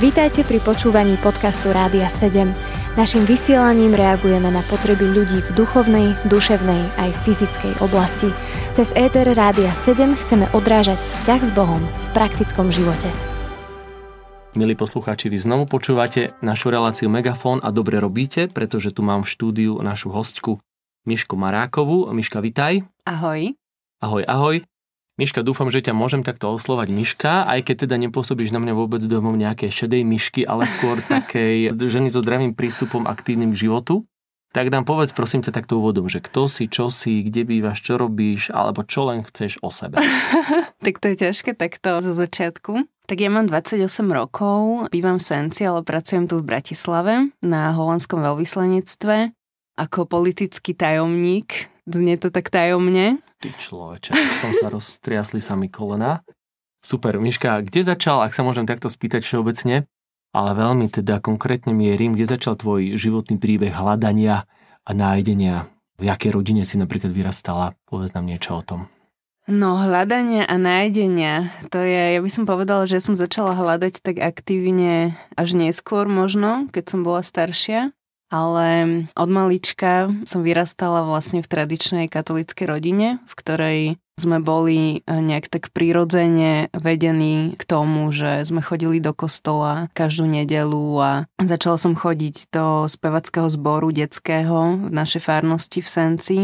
Vítajte pri počúvaní podcastu Rádia 7. Naším vysielaním reagujeme na potreby ľudí v duchovnej, duševnej aj fyzickej oblasti. Cez ETR Rádia 7 chceme odrážať vzťah s Bohom v praktickom živote. Milí poslucháči, vy znovu počúvate našu reláciu Megafón a dobre robíte, pretože tu mám v štúdiu našu hostku Mišku Marákovú. Miška, vitaj. Ahoj. Ahoj, ahoj. Miška, dúfam, že ťa môžem takto oslovať Miška, aj keď teda nepôsobíš na mňa vôbec domov nejakej šedej myšky, ale skôr takej ženy so zdravým prístupom aktívnym k životu. Tak nám povedz prosím ťa takto úvodom, že kto si, čo si, kde bývaš, čo robíš, alebo čo len chceš o sebe. tak to je ťažké takto zo začiatku. Tak ja mám 28 rokov, bývam v Senci, ale pracujem tu v Bratislave na holandskom veľvyslanectve ako politický tajomník Znie to tak tajomne. Ty človeče, som sa roztriasli sami kolena. Super, Miška, kde začal, ak sa môžem takto spýtať všeobecne, ale veľmi teda konkrétne mierim, kde začal tvoj životný príbeh hľadania a nájdenia? V jakej rodine si napríklad vyrastala? Povedz nám niečo o tom. No, hľadania a nájdenia, to je, ja by som povedala, že som začala hľadať tak aktívne až neskôr možno, keď som bola staršia ale od malička som vyrastala vlastne v tradičnej katolíckej rodine, v ktorej sme boli eh, nejak tak prirodzene vedení k tomu, že sme chodili do kostola každú nedelu a začala som chodiť do spevackého zboru detského v našej farnosti v Senci,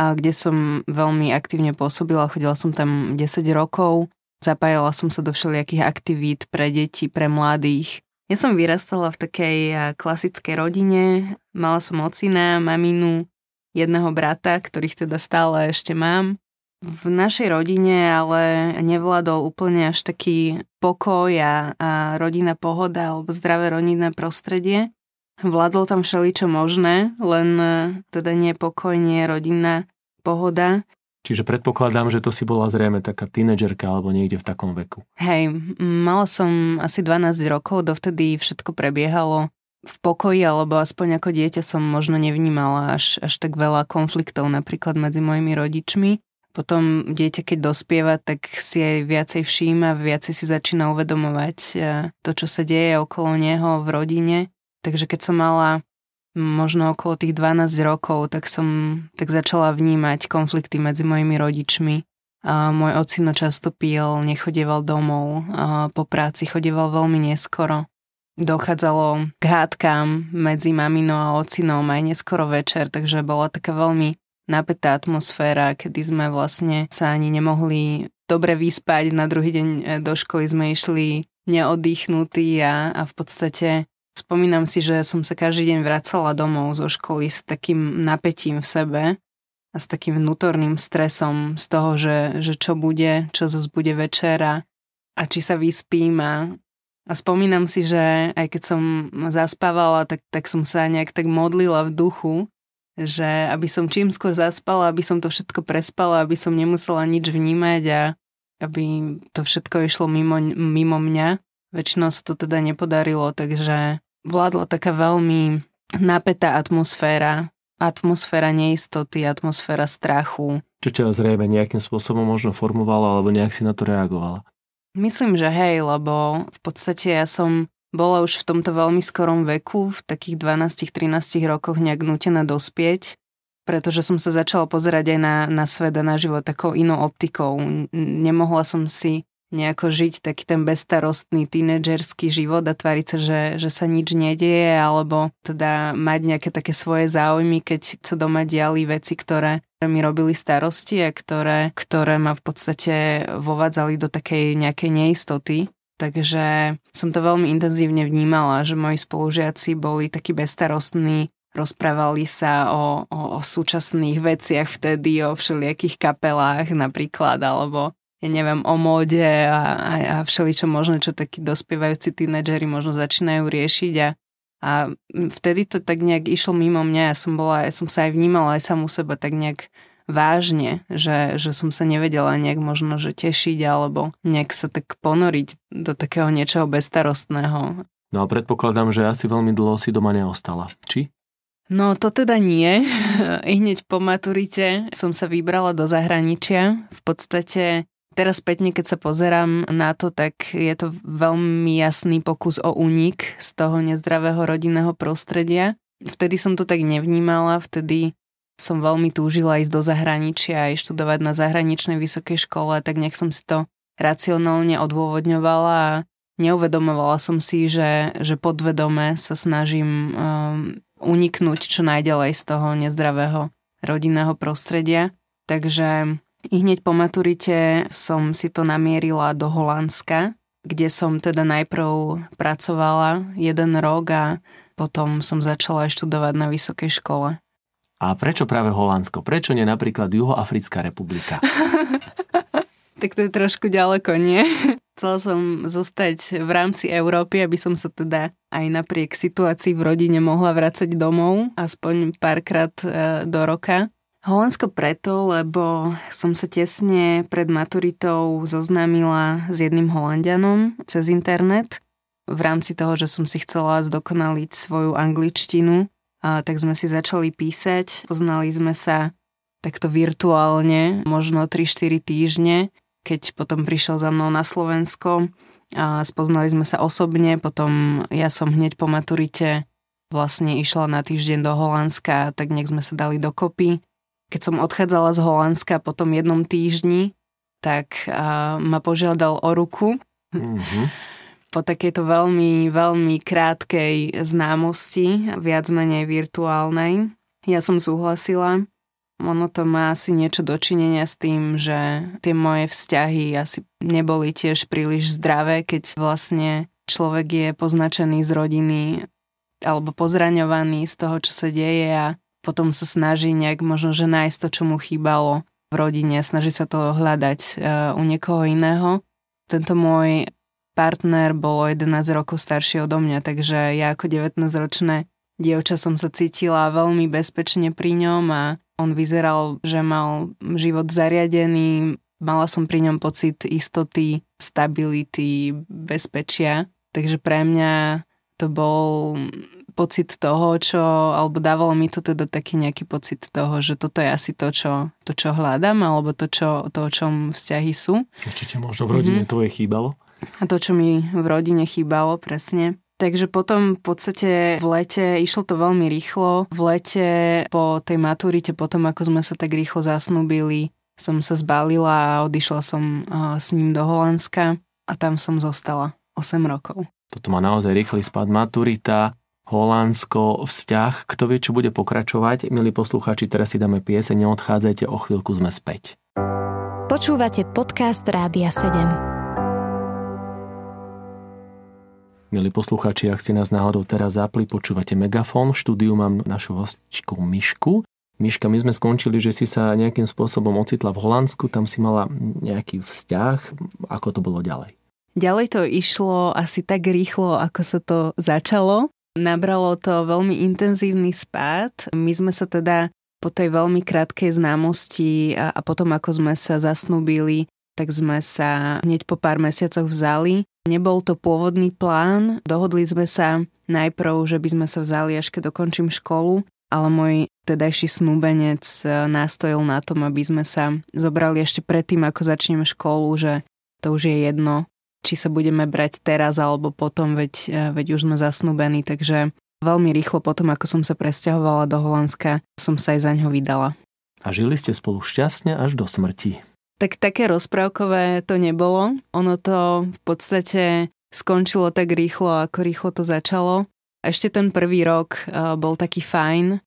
a kde som veľmi aktívne pôsobila, chodila som tam 10 rokov, zapájala som sa do všelijakých aktivít pre deti, pre mladých. Ja som vyrastala v takej klasickej rodine. Mala som ocina, maminu, jedného brata, ktorých teda stále ešte mám. V našej rodine ale nevládol úplne až taký pokoj a, a rodinná pohoda alebo zdravé rodinné prostredie. Vládlo tam všeličo možné, len teda nie pokoj, nie rodinná pohoda. Čiže predpokladám, že to si bola zrejme taká tínedžerka alebo niekde v takom veku. Hej, mala som asi 12 rokov, dovtedy všetko prebiehalo v pokoji, alebo aspoň ako dieťa som možno nevnímala až, až tak veľa konfliktov napríklad medzi mojimi rodičmi. Potom dieťa, keď dospieva, tak si aj viacej všíma, viacej si začína uvedomovať eh, to, čo sa deje okolo neho v rodine. Takže keď som mala možno okolo tých 12 rokov, tak som tak začala vnímať konflikty medzi mojimi rodičmi. A môj ocino často pil, nechodieval domov, a po práci chodieval veľmi neskoro. Dochádzalo k hádkám medzi maminou a ocinom aj neskoro večer, takže bola taká veľmi napätá atmosféra, kedy sme vlastne sa ani nemohli dobre vyspať. Na druhý deň e, do školy sme išli neoddychnutí a, a v podstate Spomínam si, že som sa každý deň vracala domov zo školy s takým napätím v sebe a s takým vnútorným stresom z toho, že, že čo bude, čo zase bude večera a či sa vyspím a, a spomínam si, že aj keď som zaspávala, tak, tak som sa nejak tak modlila v duchu, že aby som čím skôr zaspala, aby som to všetko prespala, aby som nemusela nič vnímať a aby to všetko išlo mimo, mimo mňa. Väčšinou sa to teda nepodarilo, takže vládla taká veľmi napätá atmosféra, atmosféra neistoty, atmosféra strachu. Čo ťa zrejme nejakým spôsobom možno formovala alebo nejak si na to reagovala? Myslím, že hej, lebo v podstate ja som bola už v tomto veľmi skorom veku, v takých 12-13 rokoch nejak nutená dospieť, pretože som sa začala pozerať aj na, na svet a na život takou inou optikou. Nemohla som si nejako žiť taký ten bestarostný tínedžerský život a tváriť sa, že, že sa nič nedieje, alebo teda mať nejaké také svoje záujmy, keď sa doma diali veci, ktoré mi robili starosti a ktoré, ktoré ma v podstate vovádzali do takej nejakej neistoty. Takže som to veľmi intenzívne vnímala, že moji spolužiaci boli takí bestarostní, rozprávali sa o, o, o súčasných veciach vtedy, o všelijakých kapelách napríklad, alebo ja neviem, o móde a, a, a všeličo možné, čo takí dospievajúci tínedžeri možno začínajú riešiť a, a vtedy to tak nejak išlo mimo mňa, ja som bola, ja som sa aj vnímala aj samú seba tak nejak vážne, že, že som sa nevedela nejak možno, že tešiť alebo nejak sa tak ponoriť do takého niečoho bestarostného. No a predpokladám, že asi veľmi dlho si doma neostala. Či? No to teda nie. I hneď po maturite som sa vybrala do zahraničia. V podstate Teraz spätne, keď sa pozerám na to, tak je to veľmi jasný pokus o únik z toho nezdravého rodinného prostredia. Vtedy som to tak nevnímala, vtedy som veľmi túžila ísť do zahraničia aj študovať na zahraničnej vysokej škole, tak nech som si to racionálne odôvodňovala a neuvedomovala som si, že, že podvedome sa snažím um, uniknúť čo najďalej z toho nezdravého rodinného prostredia. Takže i hneď po maturite som si to namierila do Holandska, kde som teda najprv pracovala jeden rok a potom som začala študovať na vysokej škole. A prečo práve Holandsko? Prečo nie napríklad Juhoafrická republika? tak to je trošku ďaleko, nie? Chcela som zostať v rámci Európy, aby som sa teda aj napriek situácii v rodine mohla vrácať domov, aspoň párkrát e, do roka. Holandsko preto, lebo som sa tesne pred maturitou zoznámila s jedným Holandianom cez internet. V rámci toho, že som si chcela zdokonaliť svoju angličtinu, tak sme si začali písať. Poznali sme sa takto virtuálne, možno 3-4 týždne, keď potom prišiel za mnou na Slovensko. A spoznali sme sa osobne, potom ja som hneď po maturite vlastne išla na týždeň do Holandska, tak nech sme sa dali dokopy keď som odchádzala z Holandska po tom jednom týždni, tak uh, ma požiadal o ruku. Mm-hmm. po takejto veľmi, veľmi krátkej známosti, viac menej virtuálnej. Ja som súhlasila. Ono to má asi niečo dočinenia s tým, že tie moje vzťahy asi neboli tiež príliš zdravé, keď vlastne človek je poznačený z rodiny alebo pozraňovaný z toho, čo sa deje a potom sa snaží nejak možno, že nájsť to, čo mu chýbalo v rodine, snaží sa to hľadať uh, u niekoho iného. Tento môj partner bol o 11 rokov starší odo mňa, takže ja ako 19-ročné dievča som sa cítila veľmi bezpečne pri ňom a on vyzeral, že mal život zariadený, mala som pri ňom pocit istoty, stability, bezpečia. Takže pre mňa to bol pocit toho, čo, alebo dávalo mi to teda taký nejaký pocit toho, že toto je asi to, čo, to, čo hľadám, alebo to, čo, to, o čom vzťahy sú. Ešte možno v rodine mm-hmm. tvoje chýbalo? A to, čo mi v rodine chýbalo, presne. Takže potom v podstate v lete, išlo to veľmi rýchlo. V lete po tej maturite, potom ako sme sa tak rýchlo zasnúbili, som sa zbalila a odišla som s ním do Holandska a tam som zostala 8 rokov. Toto má naozaj rýchly spad maturita, Holandsko, vzťah, kto vie, čo bude pokračovať. Milí poslucháči, teraz si dáme piese, neodchádzajte, o chvíľku sme späť. Počúvate podcast Rádia 7. Milí poslucháči, ak ste nás náhodou teraz zapli, počúvate Megafón. V štúdiu mám našu hostičku Mišku. Miška, my sme skončili, že si sa nejakým spôsobom ocitla v Holandsku, tam si mala nejaký vzťah. Ako to bolo ďalej? Ďalej to išlo asi tak rýchlo, ako sa to začalo. Nabralo to veľmi intenzívny spád. My sme sa teda po tej veľmi krátkej známosti a, a potom ako sme sa zasnúbili, tak sme sa hneď po pár mesiacoch vzali. Nebol to pôvodný plán, dohodli sme sa najprv, že by sme sa vzali až keď dokončím školu, ale môj tedajší snúbenec e, nástojil na tom, aby sme sa zobrali ešte predtým, ako začneme školu, že to už je jedno, či sa budeme brať teraz alebo potom, veď, e, veď už sme zasnúbení, takže veľmi rýchlo potom, ako som sa presťahovala do Holandska, som sa aj za ňo vydala. A žili ste spolu šťastne až do smrti. Tak také rozprávkové to nebolo. Ono to v podstate skončilo tak rýchlo, ako rýchlo to začalo. Ešte ten prvý rok e, bol taký fajn,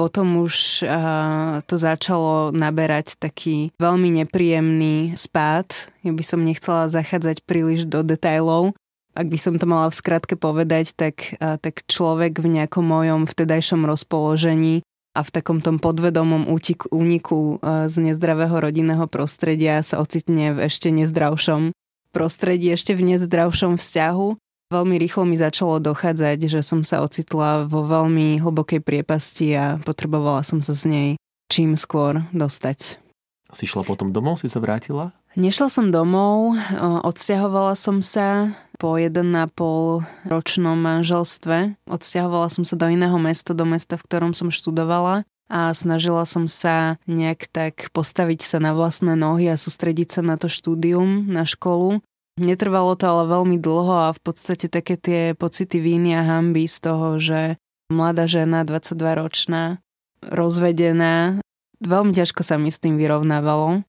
potom už uh, to začalo naberať taký veľmi nepríjemný spád. Ja by som nechcela zachádzať príliš do detajlov. Ak by som to mala v skratke povedať, tak, uh, tak človek v nejakom mojom vtedajšom rozpoložení a v takom tom podvedomom útiku, úniku uh, z nezdravého rodinného prostredia sa ocitne v ešte nezdravšom prostredí, ešte v nezdravšom vzťahu Veľmi rýchlo mi začalo dochádzať, že som sa ocitla vo veľmi hlbokej priepasti a potrebovala som sa z nej čím skôr dostať. Si šla potom domov, si sa vrátila? Nešla som domov, odsťahovala som sa po 1,5 ročnom manželstve. Odsťahovala som sa do iného mesta, do mesta, v ktorom som študovala a snažila som sa nejak tak postaviť sa na vlastné nohy a sústrediť sa na to štúdium, na školu. Netrvalo to ale veľmi dlho a v podstate také tie pocity víny a hamby z toho, že mladá žena, 22 ročná, rozvedená, veľmi ťažko sa mi s tým vyrovnávalo.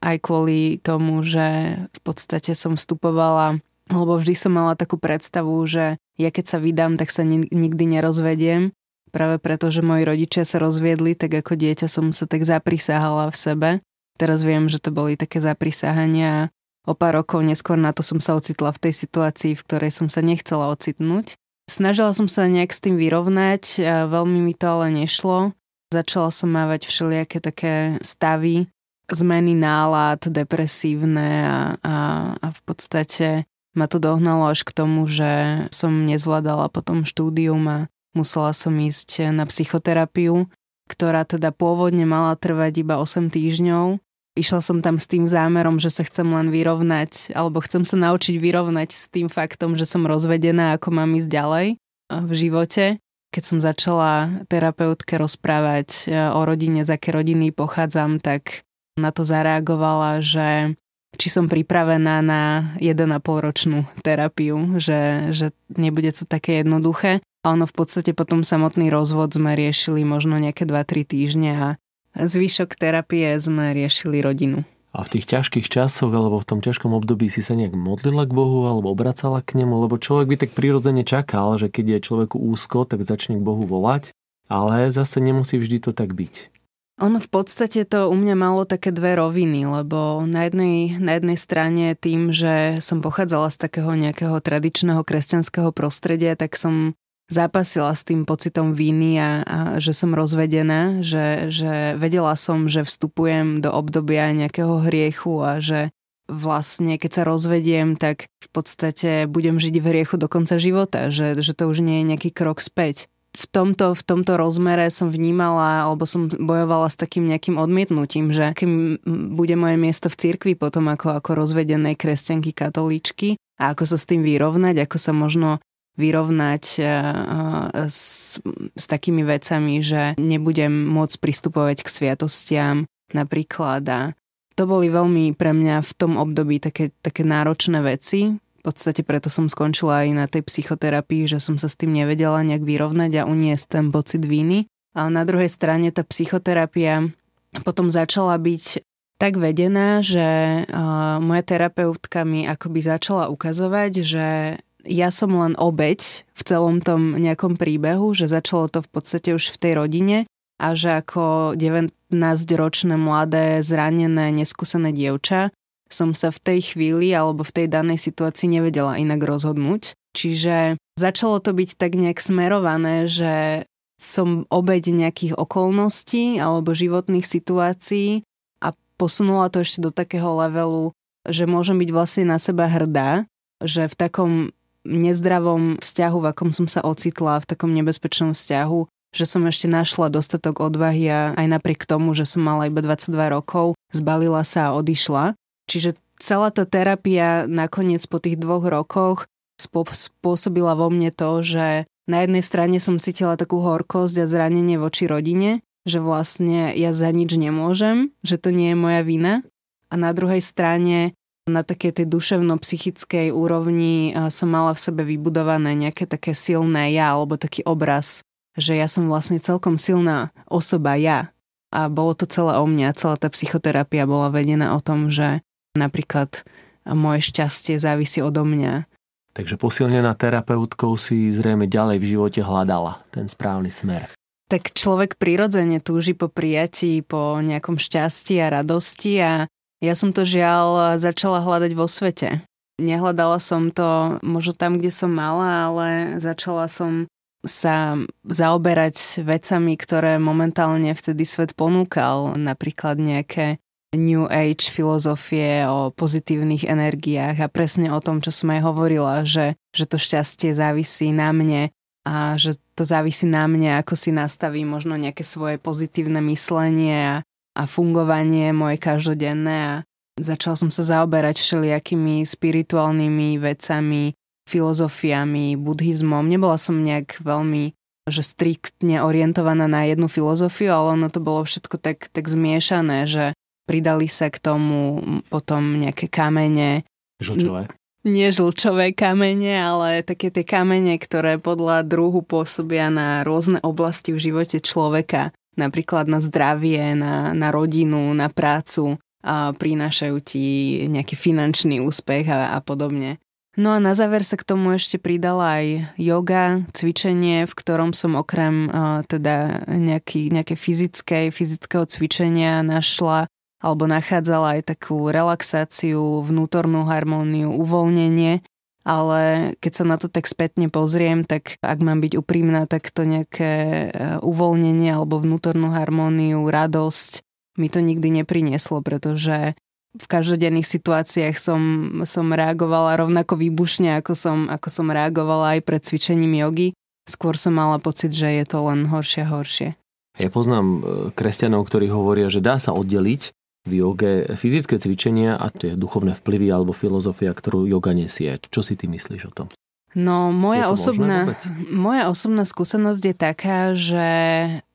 Aj kvôli tomu, že v podstate som vstupovala, lebo vždy som mala takú predstavu, že ja keď sa vydám, tak sa nikdy nerozvediem práve preto, že moji rodičia sa rozviedli, tak ako dieťa som sa tak zaprisáhala v sebe. Teraz viem, že to boli také zaprisáhania o pár rokov neskôr na to som sa ocitla v tej situácii, v ktorej som sa nechcela ocitnúť. Snažila som sa nejak s tým vyrovnať, a veľmi mi to ale nešlo. Začala som mávať všelijaké také stavy, zmeny nálad, depresívne a, a, a v podstate ma to dohnalo až k tomu, že som nezvládala potom štúdium a Musela som ísť na psychoterapiu, ktorá teda pôvodne mala trvať iba 8 týždňov. Išla som tam s tým zámerom, že sa chcem len vyrovnať, alebo chcem sa naučiť vyrovnať s tým faktom, že som rozvedená, ako mám ísť ďalej v živote. Keď som začala terapeutke rozprávať e, o rodine, z aké rodiny pochádzam, tak na to zareagovala, že či som pripravená na 1,5 ročnú terapiu, že, že nebude to také jednoduché. A ono v podstate potom samotný rozvod sme riešili možno nejaké 2-3 týždne a zvyšok terapie sme riešili rodinu. A v tých ťažkých časoch alebo v tom ťažkom období si sa nejak modlila k Bohu alebo obracala k nemu, lebo človek by tak prirodzene čakal, že keď je človeku úzko, tak začne k Bohu volať, ale zase nemusí vždy to tak byť. Ono v podstate to u mňa malo také dve roviny, lebo na jednej, na jednej strane tým, že som pochádzala z takého nejakého tradičného kresťanského prostredia, tak som zápasila s tým pocitom viny a, a že som rozvedená, že, že vedela som, že vstupujem do obdobia nejakého hriechu a že vlastne keď sa rozvediem, tak v podstate budem žiť v hriechu do konca života, že, že to už nie je nejaký krok späť. V tomto, v tomto rozmere som vnímala, alebo som bojovala s takým nejakým odmietnutím, že kým bude moje miesto v cirkvi potom ako, ako rozvedenej kresťanky katolíčky a ako sa s tým vyrovnať, ako sa možno vyrovnať eh, eh, s, s takými vecami, že nebudem môcť pristupovať k sviatostiam napríklad a to boli veľmi pre mňa v tom období také, také náročné veci. V podstate preto som skončila aj na tej psychoterapii, že som sa s tým nevedela nejak vyrovnať a uniesť ten pocit viny. A na druhej strane tá psychoterapia potom začala byť tak vedená, že uh, moja terapeutka mi akoby začala ukazovať, že ja som len obeď v celom tom nejakom príbehu, že začalo to v podstate už v tej rodine a že ako 19-ročné mladé, zranené, neskúsené dievča som sa v tej chvíli alebo v tej danej situácii nevedela inak rozhodnúť. Čiže začalo to byť tak nejak smerované, že som obeď nejakých okolností alebo životných situácií a posunula to ešte do takého levelu, že môžem byť vlastne na seba hrdá, že v takom nezdravom vzťahu, v akom som sa ocitla, v takom nebezpečnom vzťahu, že som ešte našla dostatok odvahy a aj napriek tomu, že som mala iba 22 rokov, zbalila sa a odišla. Čiže celá tá terapia nakoniec po tých dvoch rokoch spôsobila vo mne to, že na jednej strane som cítila takú horkosť a zranenie voči rodine, že vlastne ja za nič nemôžem, že to nie je moja vina. A na druhej strane na takej tej duševno-psychickej úrovni som mala v sebe vybudované nejaké také silné ja, alebo taký obraz, že ja som vlastne celkom silná osoba ja. A bolo to celé o mňa, celá tá psychoterapia bola vedená o tom, že napríklad moje šťastie závisí odo mňa. Takže posilnená terapeutkou si zrejme ďalej v živote hľadala ten správny smer. Tak človek prirodzene túži po prijatí, po nejakom šťastí a radosti a ja som to žiaľ začala hľadať vo svete. Nehľadala som to možno tam, kde som mala, ale začala som sa zaoberať vecami, ktoré momentálne vtedy svet ponúkal, napríklad nejaké New Age filozofie o pozitívnych energiách a presne o tom, čo som aj hovorila, že, že to šťastie závisí na mne a že to závisí na mne, ako si nastavím možno nejaké svoje pozitívne myslenie a a fungovanie moje každodenné a začala som sa zaoberať všelijakými spirituálnymi vecami, filozofiami, buddhizmom. Nebola som nejak veľmi že striktne orientovaná na jednu filozofiu, ale ono to bolo všetko tak, tak zmiešané, že pridali sa k tomu potom nejaké kamene. Žlčové. Nie žlčové kamene, ale také tie kamene, ktoré podľa druhu pôsobia na rôzne oblasti v živote človeka. Napríklad na zdravie, na, na rodinu, na prácu a prinášajú ti nejaký finančný úspech a, a podobne. No a na záver sa k tomu ešte pridala aj yoga, cvičenie, v ktorom som okrem uh, teda nejaký, nejaké fyzické, fyzického cvičenia našla alebo nachádzala aj takú relaxáciu, vnútornú harmóniu, uvoľnenie, ale keď sa na to tak spätne pozriem, tak ak mám byť úprimná, tak to nejaké uvoľnenie alebo vnútornú harmóniu, radosť mi to nikdy neprinieslo, pretože v každodenných situáciách som, som reagovala rovnako výbušne, ako som, ako som reagovala aj pred cvičením jogy. Skôr som mala pocit, že je to len horšie a horšie. Ja poznám e, kresťanov, ktorí hovoria, že dá sa oddeliť v joge fyzické cvičenia a tie duchovné vplyvy alebo filozofia, ktorú joga nesie. Čo si ty myslíš o tom? No, moja osobná, moja osobná skúsenosť je taká, že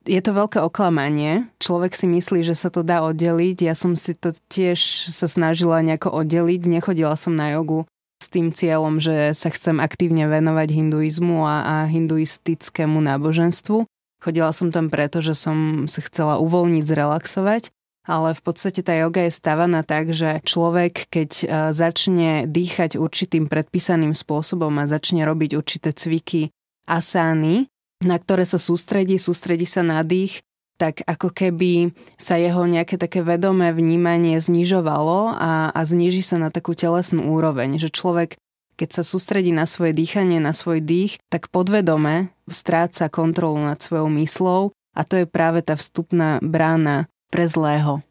je to veľké oklamanie. Človek si myslí, že sa to dá oddeliť. Ja som si to tiež sa snažila nejako oddeliť. Nechodila som na jogu s tým cieľom, že sa chcem aktívne venovať hinduizmu a, a hinduistickému náboženstvu. Chodila som tam preto, že som sa chcela uvoľniť, zrelaxovať ale v podstate tá joga je stavaná tak, že človek, keď e, začne dýchať určitým predpísaným spôsobom a začne robiť určité cviky asány, na ktoré sa sústredí, sústredí sa na dých, tak ako keby sa jeho nejaké také vedomé vnímanie znižovalo a, a zniží sa na takú telesnú úroveň, že človek keď sa sústredí na svoje dýchanie, na svoj dých, tak podvedome stráca kontrolu nad svojou myslou a to je práve tá vstupná brána pre zlého.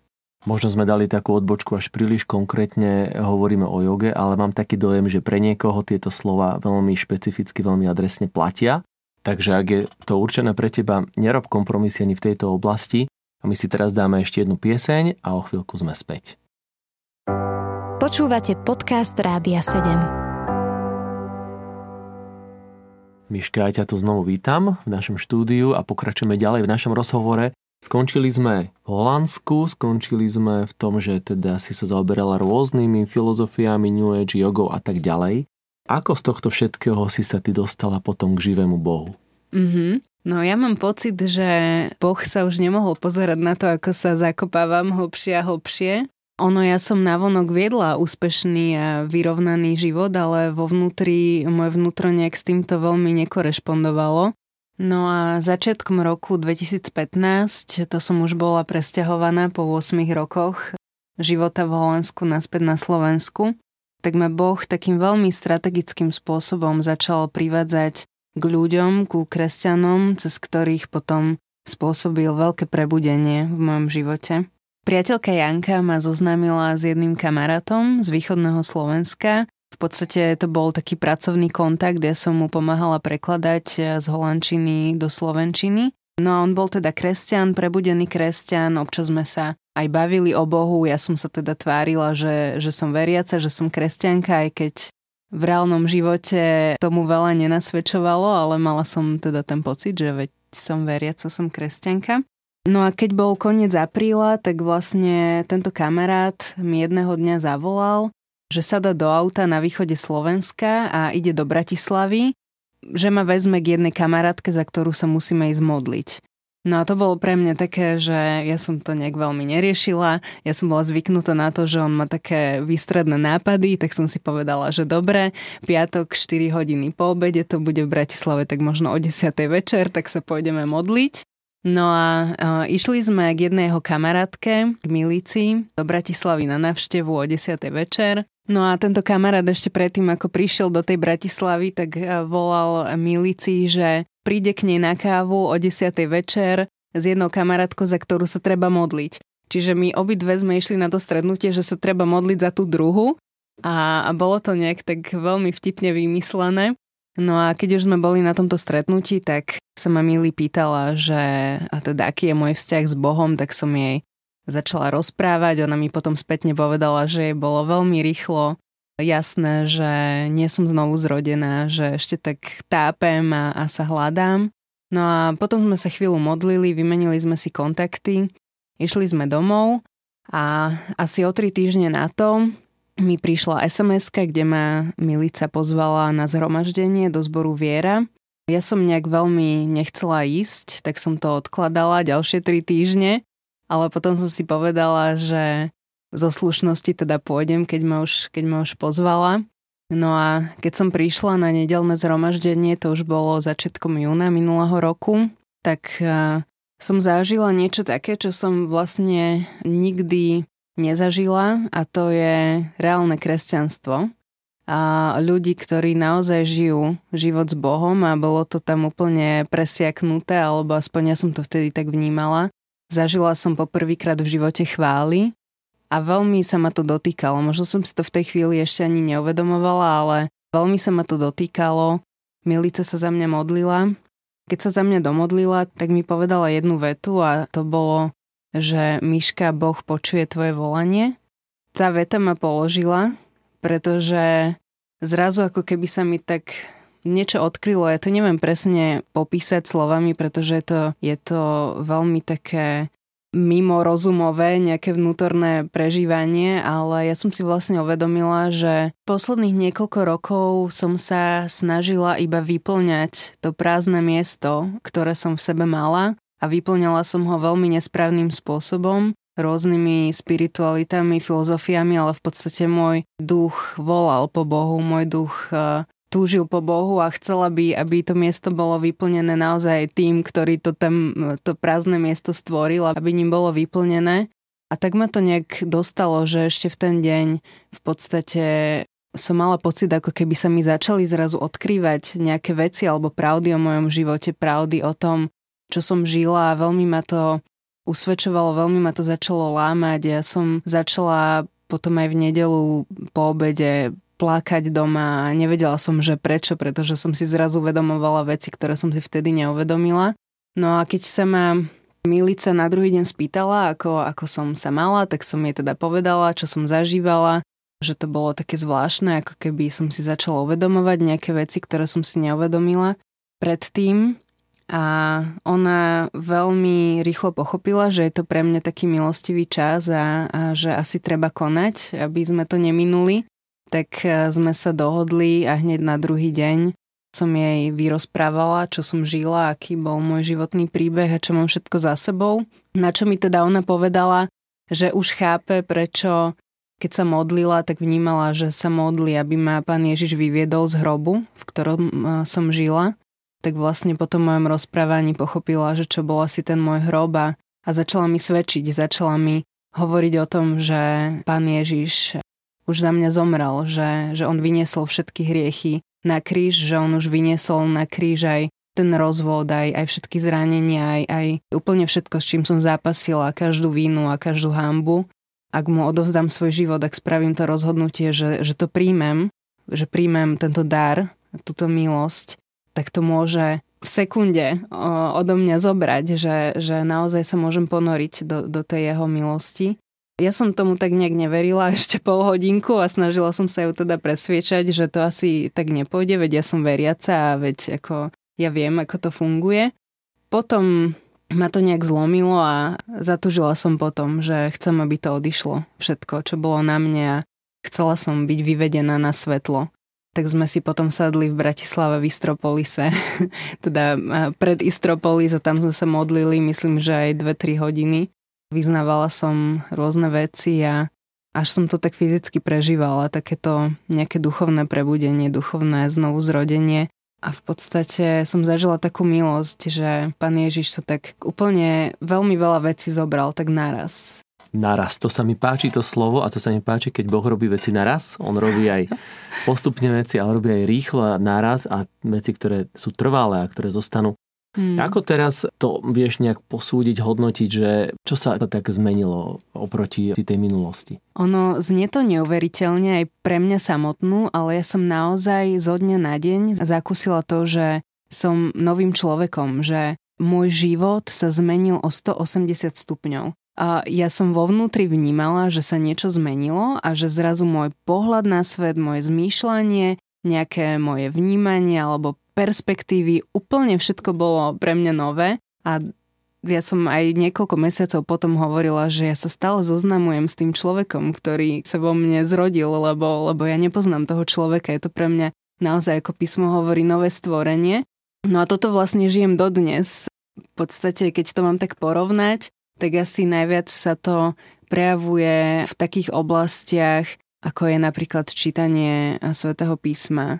Možno sme dali takú odbočku až príliš konkrétne hovoríme o joge, ale mám taký dojem, že pre niekoho tieto slova veľmi špecificky, veľmi adresne platia. Takže ak je to určené pre teba, nerob kompromisy ani v tejto oblasti. A my si teraz dáme ešte jednu pieseň a o chvíľku sme späť. Počúvate podcast Rádia 7. Miška, ja ťa tu znovu vítam v našom štúdiu a pokračujeme ďalej v našom rozhovore Skončili sme v Holandsku, skončili sme v tom, že teda si sa zaoberala rôznymi filozofiami, New Age, jogou a tak ďalej. Ako z tohto všetkého si sa ty dostala potom k živému Bohu? Mm-hmm. No ja mám pocit, že Boh sa už nemohol pozerať na to, ako sa zakopávam hlbšie a hlbšie. Ono, ja som navonok viedla úspešný a vyrovnaný život, ale vo vnútri, moje vnútro nejak s týmto veľmi nekorešpondovalo. No a začiatkom roku 2015, to som už bola presťahovaná po 8 rokoch života v Holandsku naspäť na Slovensku, tak ma Boh takým veľmi strategickým spôsobom začal privádzať k ľuďom, ku kresťanom, cez ktorých potom spôsobil veľké prebudenie v mojom živote. Priateľka Janka ma zoznámila s jedným kamarátom z východného Slovenska, v podstate to bol taký pracovný kontakt, ja som mu pomáhala prekladať eh, z holandčiny do slovenčiny. No a on bol teda kresťan, prebudený kresťan, občas sme sa aj bavili o Bohu, ja som sa teda tvárila, že, že som veriaca, že som kresťanka, aj keď v reálnom živote tomu veľa nenasvedčovalo, ale mala som teda ten pocit, že veď som veriaca, som kresťanka. No a keď bol koniec apríla, tak vlastne tento kamarát mi jedného dňa zavolal že sa dá do auta na východe Slovenska a ide do Bratislavy, že ma vezme k jednej kamarátke, za ktorú sa musíme ísť modliť. No a to bolo pre mňa také, že ja som to nejak veľmi neriešila, ja som bola zvyknutá na to, že on má také výstredné nápady, tak som si povedala, že dobre, piatok 4 hodiny po obede to bude v Bratislave, tak možno o 10. večer, tak sa pôjdeme modliť. No a uh, išli sme k jednej jeho kamarátke, k Milici, do Bratislavy na návštevu o 10. večer. No a tento kamarát ešte predtým, ako prišiel do tej Bratislavy, tak e, volal Milici, že príde k nej na kávu o 10. večer s jednou kamarátkou, za ktorú sa treba modliť. Čiže my obidve sme išli na to stretnutie, že sa treba modliť za tú druhu a, a bolo to nejak tak veľmi vtipne vymyslené. No a keď už sme boli na tomto stretnutí, tak sa ma Mili pýtala, že a teda aký je môj vzťah s Bohom, tak som jej začala rozprávať. Ona mi potom spätne povedala, že jej bolo veľmi rýchlo jasné, že nie som znovu zrodená, že ešte tak tápem a, a sa hľadám. No a potom sme sa chvíľu modlili, vymenili sme si kontakty, išli sme domov a asi o tri týždne na to mi prišla sms kde ma Milica pozvala na zhromaždenie do zboru Viera. Ja som nejak veľmi nechcela ísť, tak som to odkladala ďalšie tri týždne, ale potom som si povedala, že zo slušnosti teda pôjdem, keď ma už, keď ma už pozvala. No a keď som prišla na nedelné zhromaždenie, to už bolo začiatkom júna minulého roku, tak e, som zažila niečo také, čo som vlastne nikdy nezažila a to je reálne kresťanstvo a ľudí, ktorí naozaj žijú život s Bohom a bolo to tam úplne presiaknuté, alebo aspoň ja som to vtedy tak vnímala. Zažila som poprvýkrát v živote chvály a veľmi sa ma to dotýkalo. Možno som si to v tej chvíli ešte ani neuvedomovala, ale veľmi sa ma to dotýkalo. Milica sa za mňa modlila. Keď sa za mňa domodlila, tak mi povedala jednu vetu a to bolo, že Miška, Boh počuje tvoje volanie. Tá veta ma položila, pretože zrazu ako keby sa mi tak niečo odkrylo. Ja to neviem presne popísať slovami, pretože to, je to veľmi také mimo rozumové, nejaké vnútorné prežívanie, ale ja som si vlastne uvedomila, že posledných niekoľko rokov som sa snažila iba vyplňať to prázdne miesto, ktoré som v sebe mala a vyplňala som ho veľmi nesprávnym spôsobom rôznymi spiritualitami, filozofiami, ale v podstate môj duch volal po Bohu, môj duch uh, túžil po Bohu a chcela by, aby to miesto bolo vyplnené naozaj tým, ktorý to tam, to prázdne miesto stvoril, aby ním bolo vyplnené. A tak ma to nejak dostalo, že ešte v ten deň v podstate som mala pocit, ako keby sa mi začali zrazu odkrývať nejaké veci alebo pravdy o mojom živote, pravdy o tom, čo som žila a veľmi ma to usvedčovalo, veľmi ma to začalo lámať. Ja som začala potom aj v nedelu po obede plakať doma a nevedela som, že prečo, pretože som si zrazu uvedomovala veci, ktoré som si vtedy neuvedomila. No a keď sa ma Milica na druhý deň spýtala, ako, ako som sa mala, tak som jej teda povedala, čo som zažívala, že to bolo také zvláštne, ako keby som si začala uvedomovať nejaké veci, ktoré som si neuvedomila predtým. A ona veľmi rýchlo pochopila, že je to pre mňa taký milostivý čas a, a že asi treba konať, aby sme to neminuli. Tak e, sme sa dohodli a hneď na druhý deň som jej vyrozprávala, čo som žila, aký bol môj životný príbeh a čo mám všetko za sebou. Na čo mi teda ona povedala, že už chápe, prečo keď sa modlila, tak vnímala, že sa modli, aby ma pán Ježiš vyviedol z hrobu, v ktorom e, som žila tak vlastne po tom mojom rozprávaní pochopila, že čo bol asi ten môj hrob a, a začala mi svedčiť, začala mi hovoriť o tom, že pán Ježiš už za mňa zomrel, že, že on vyniesol všetky hriechy na kríž, že on už vyniesol na kríž aj ten rozvod, aj, aj všetky zranenia, aj, aj úplne všetko, s čím som zápasila, každú vínu a každú hambu. Ak mu odovzdám svoj život, ak spravím to rozhodnutie, že, že to príjmem, že príjmem tento dar, túto milosť, tak to môže v sekunde odo mňa zobrať, že, že naozaj sa môžem ponoriť do, do tej jeho milosti. Ja som tomu tak nejak neverila ešte pol hodinku a snažila som sa ju teda presviečať, že to asi tak nepôjde, veď ja som veriaca a veď ako ja viem, ako to funguje. Potom ma to nejak zlomilo a zatúžila som potom, že chcem, aby to odišlo všetko, čo bolo na mne a chcela som byť vyvedená na svetlo tak sme si potom sadli v Bratislave v Istropolise, teda pred Istropolis a tam sme sa modlili, myslím, že aj 2-3 hodiny. Vyznávala som rôzne veci a až som to tak fyzicky prežívala, takéto nejaké duchovné prebudenie, duchovné znovu zrodenie. A v podstate som zažila takú milosť, že pán Ježiš to tak úplne veľmi veľa vecí zobral tak naraz naraz. To sa mi páči to slovo a to sa mi páči, keď Boh robí veci naraz. On robí aj postupne veci, ale robí aj rýchlo a naraz a veci, ktoré sú trvalé a ktoré zostanú. Hmm. Ako teraz to vieš nejak posúdiť, hodnotiť, že čo sa tak zmenilo oproti tej minulosti? Ono znie to neuveriteľne aj pre mňa samotnú, ale ja som naozaj zo dňa na deň zakúsila to, že som novým človekom, že môj život sa zmenil o 180 stupňov. A ja som vo vnútri vnímala, že sa niečo zmenilo a že zrazu môj pohľad na svet, moje zmýšľanie, nejaké moje vnímanie alebo perspektívy. Úplne všetko bolo pre mňa nové a ja som aj niekoľko mesiacov potom hovorila, že ja sa stále zoznamujem s tým človekom, ktorý sa vo mne zrodil, lebo, lebo ja nepoznám toho človeka. Je to pre mňa naozaj, ako písmo hovorí, nové stvorenie. No a toto vlastne žijem dodnes. V podstate, keď to mám tak porovnať, tak asi najviac sa to prejavuje v takých oblastiach, ako je napríklad čítanie svätého písma,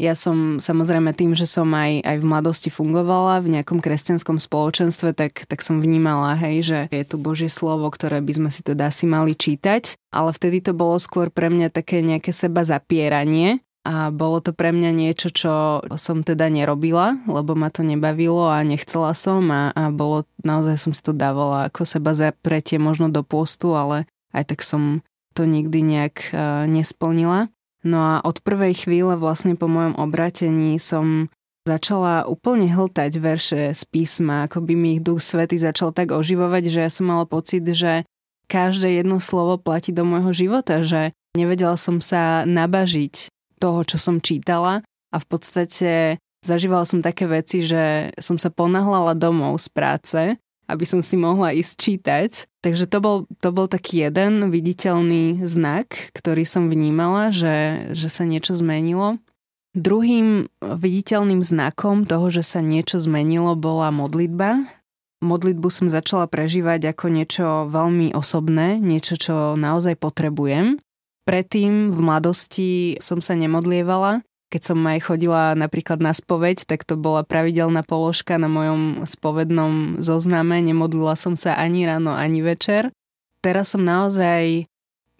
ja som samozrejme tým, že som aj, aj v mladosti fungovala v nejakom kresťanskom spoločenstve, tak, tak som vnímala, hej, že je tu Božie slovo, ktoré by sme si teda asi mali čítať, ale vtedy to bolo skôr pre mňa také nejaké seba zapieranie a bolo to pre mňa niečo, čo som teda nerobila, lebo ma to nebavilo a nechcela som a, a bolo, naozaj som si to dávala ako seba zapretie možno do postu, ale aj tak som to nikdy nejak uh, nesplnila. No a od prvej chvíle vlastne po mojom obratení som začala úplne hltať verše z písma, ako by mi ich Duch Svety začal tak oživovať, že ja som mala pocit, že každé jedno slovo platí do môjho života, že nevedela som sa nabažiť toho, čo som čítala a v podstate zažívala som také veci, že som sa ponahlala domov z práce aby som si mohla ísť čítať. Takže to bol, to bol taký jeden viditeľný znak, ktorý som vnímala, že, že sa niečo zmenilo. Druhým viditeľným znakom toho, že sa niečo zmenilo, bola modlitba. Modlitbu som začala prežívať ako niečo veľmi osobné, niečo, čo naozaj potrebujem. Predtým v mladosti som sa nemodlievala, keď som aj chodila napríklad na spoveď, tak to bola pravidelná položka na mojom spovednom zozname. Nemodlila som sa ani ráno, ani večer. Teraz som naozaj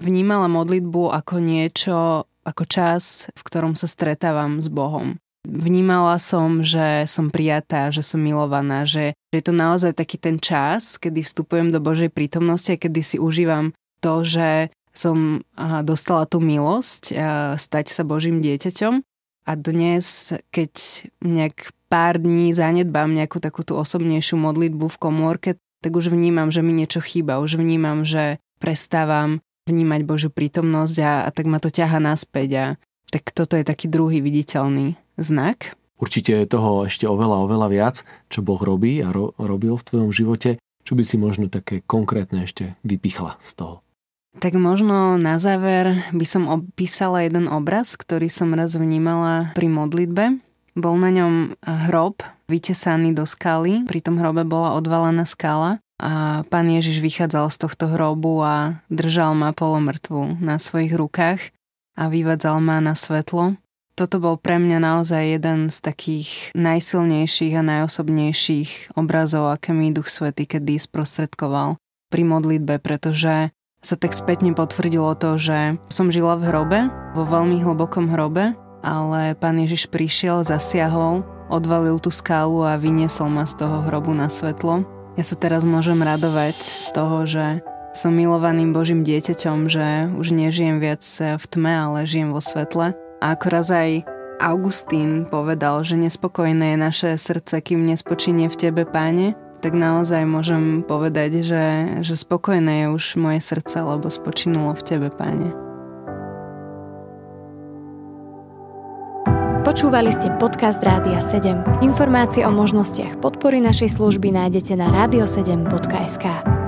vnímala modlitbu ako niečo, ako čas, v ktorom sa stretávam s Bohom. Vnímala som, že som prijatá, že som milovaná, že je to naozaj taký ten čas, kedy vstupujem do Božej prítomnosti a kedy si užívam to, že som dostala tú milosť stať sa Božím dieťaťom a dnes, keď nejak pár dní zanedbám nejakú takú tú osobnejšiu modlitbu v komórke, tak už vnímam, že mi niečo chýba. Už vnímam, že prestávam vnímať Božiu prítomnosť a, a tak ma to ťaha naspäť. A tak toto je taký druhý viditeľný znak. Určite je toho ešte oveľa, oveľa viac, čo Boh robí a ro- robil v tvojom živote. Čo by si možno také konkrétne ešte vypichla z toho? Tak možno na záver by som opísala jeden obraz, ktorý som raz vnímala pri modlitbe. Bol na ňom hrob vytesaný do skaly, pri tom hrobe bola odvalená skala a pán Ježiš vychádzal z tohto hrobu a držal ma polomrtvu na svojich rukách a vyvádzal ma na svetlo. Toto bol pre mňa naozaj jeden z takých najsilnejších a najosobnejších obrazov, aké mi Duch Svety kedy sprostredkoval pri modlitbe, pretože sa tak spätne potvrdilo to, že som žila v hrobe, vo veľmi hlbokom hrobe, ale pán Ježiš prišiel, zasiahol, odvalil tú skálu a vyniesol ma z toho hrobu na svetlo. Ja sa teraz môžem radovať z toho, že som milovaným Božím dieťaťom, že už nežijem viac v tme, ale žijem vo svetle. A ako raz aj Augustín povedal, že nespokojné je naše srdce, kým nespočinie v tebe, páne, tak naozaj môžem povedať, že, že spokojné je už moje srdce, lebo spočinulo v Tebe, Páne. Počúvali ste podcast Rádia 7. Informácie o možnostiach podpory našej služby nájdete na radio7.sk.